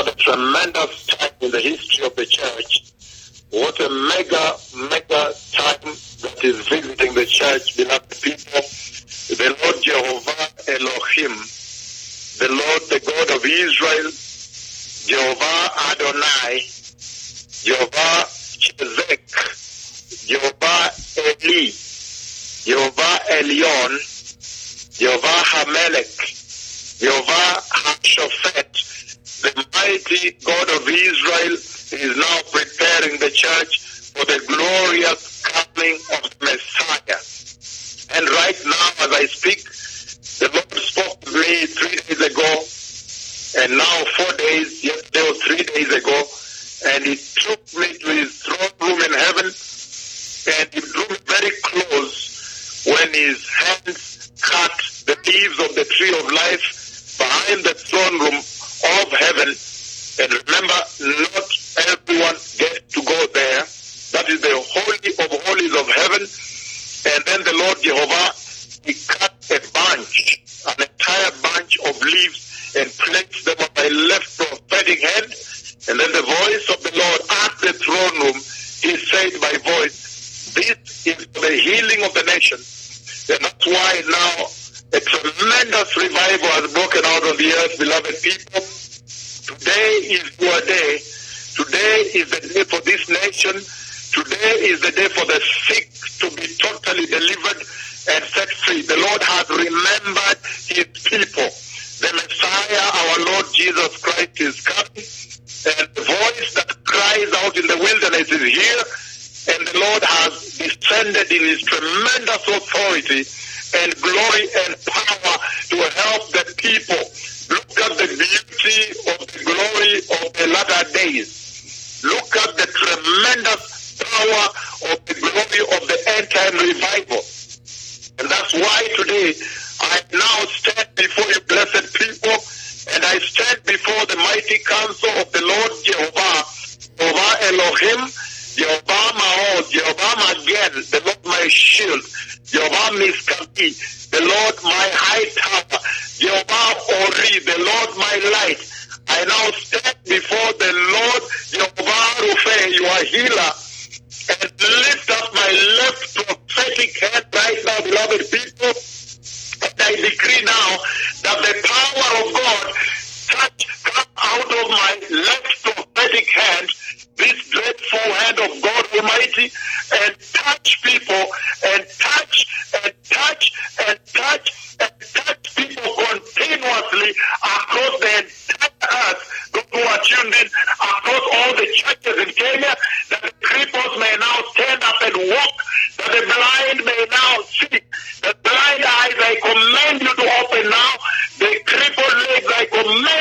What a tremendous time in the history of the church. What a mega, mega time that is visiting the church, beloved people. The Lord Jehovah Elohim, the Lord, the God of Israel, Jehovah Adonai, Jehovah Chezek, Jehovah Eli, Jehovah Elion, Jehovah Hamelech, Jehovah Hashophet, the mighty God of Israel is now preparing the church for the glorious coming of the Messiah. And right now, as I speak, the Lord spoke to me three days ago, and now four days, yesterday or three days ago, and He took me to His throne room in heaven, and He drew me very close when His hands cut the leaves of the tree of life behind the throne room of heaven. And remember, not everyone gets to go there. That is the holy of holies of heaven. And then the Lord Jehovah, he cut a bunch, an entire bunch of leaves and placed them on my left prophetic hand. And then the voice of the Lord at the throne room, he said by voice, this is the healing of the nation. And that's why now a tremendous revival has broken out on the earth, beloved people. Today is your day. Today is the day for this nation. Today is the day for the sick to be totally delivered and set free. The Lord has remembered his people. The Messiah, our Lord Jesus Christ, is coming. And the voice that cries out in the wilderness is here. And the Lord has descended in his tremendous authority and glory and power to help the people. Look at the beauty of the glory of the latter days. Look at the tremendous power of the glory of the end time revival. And that's why today I now stand before you, blessed people, and I stand before the mighty counsel of the Lord Jehovah, Jehovah Elohim, Jehovah Maod, Jehovah Magen, the Lord my shield, Jehovah Miskati, the Lord my high tower, Jehovah Ori, the Lord my light. I now stand before the Lord Jehovah Rufe, your healer, and lift up my left prophetic hand right now, beloved people. And I decree now that the power of God touch come out of my left prophetic hand, this dreadful hand of God Almighty, and touch people, and touch, and touch, and touch, and touch people continuously across the entire earth. Those who are tuned in across all the churches in Kenya, that the cripples may now stand up and walk, that the blind may now see, the blind eyes I command you to open now, the crippled legs I command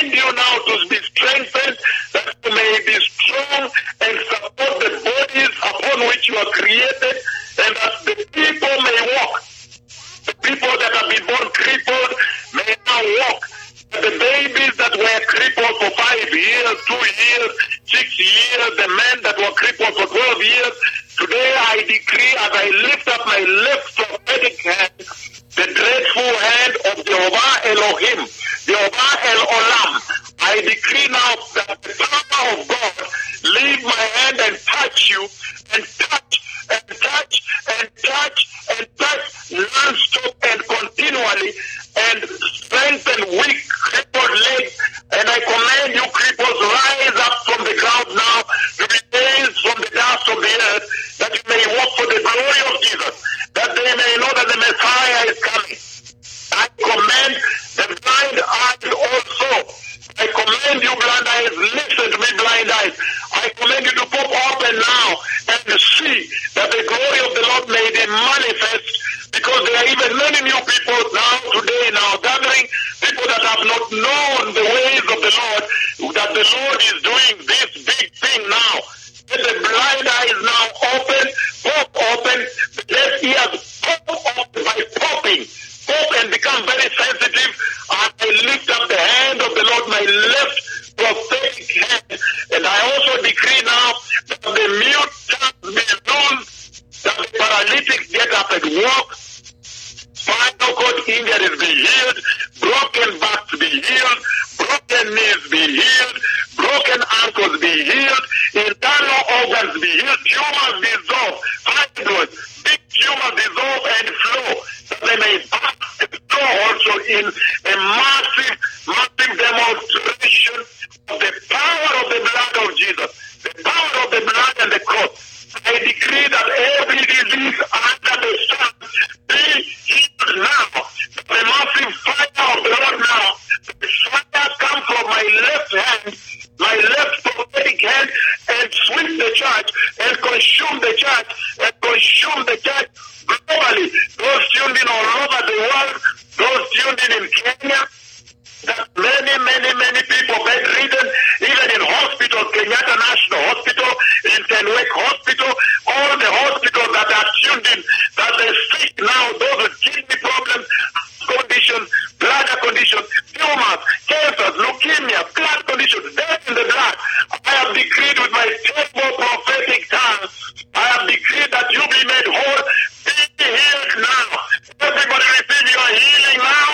the men that were crippled for 12 years, today I decree as I lift up my left prophetic hand, the dreadful hand of Jehovah Elohim, Jehovah El Olam. I decree now that the power of God leave my hand and touch you, and included in Kenya,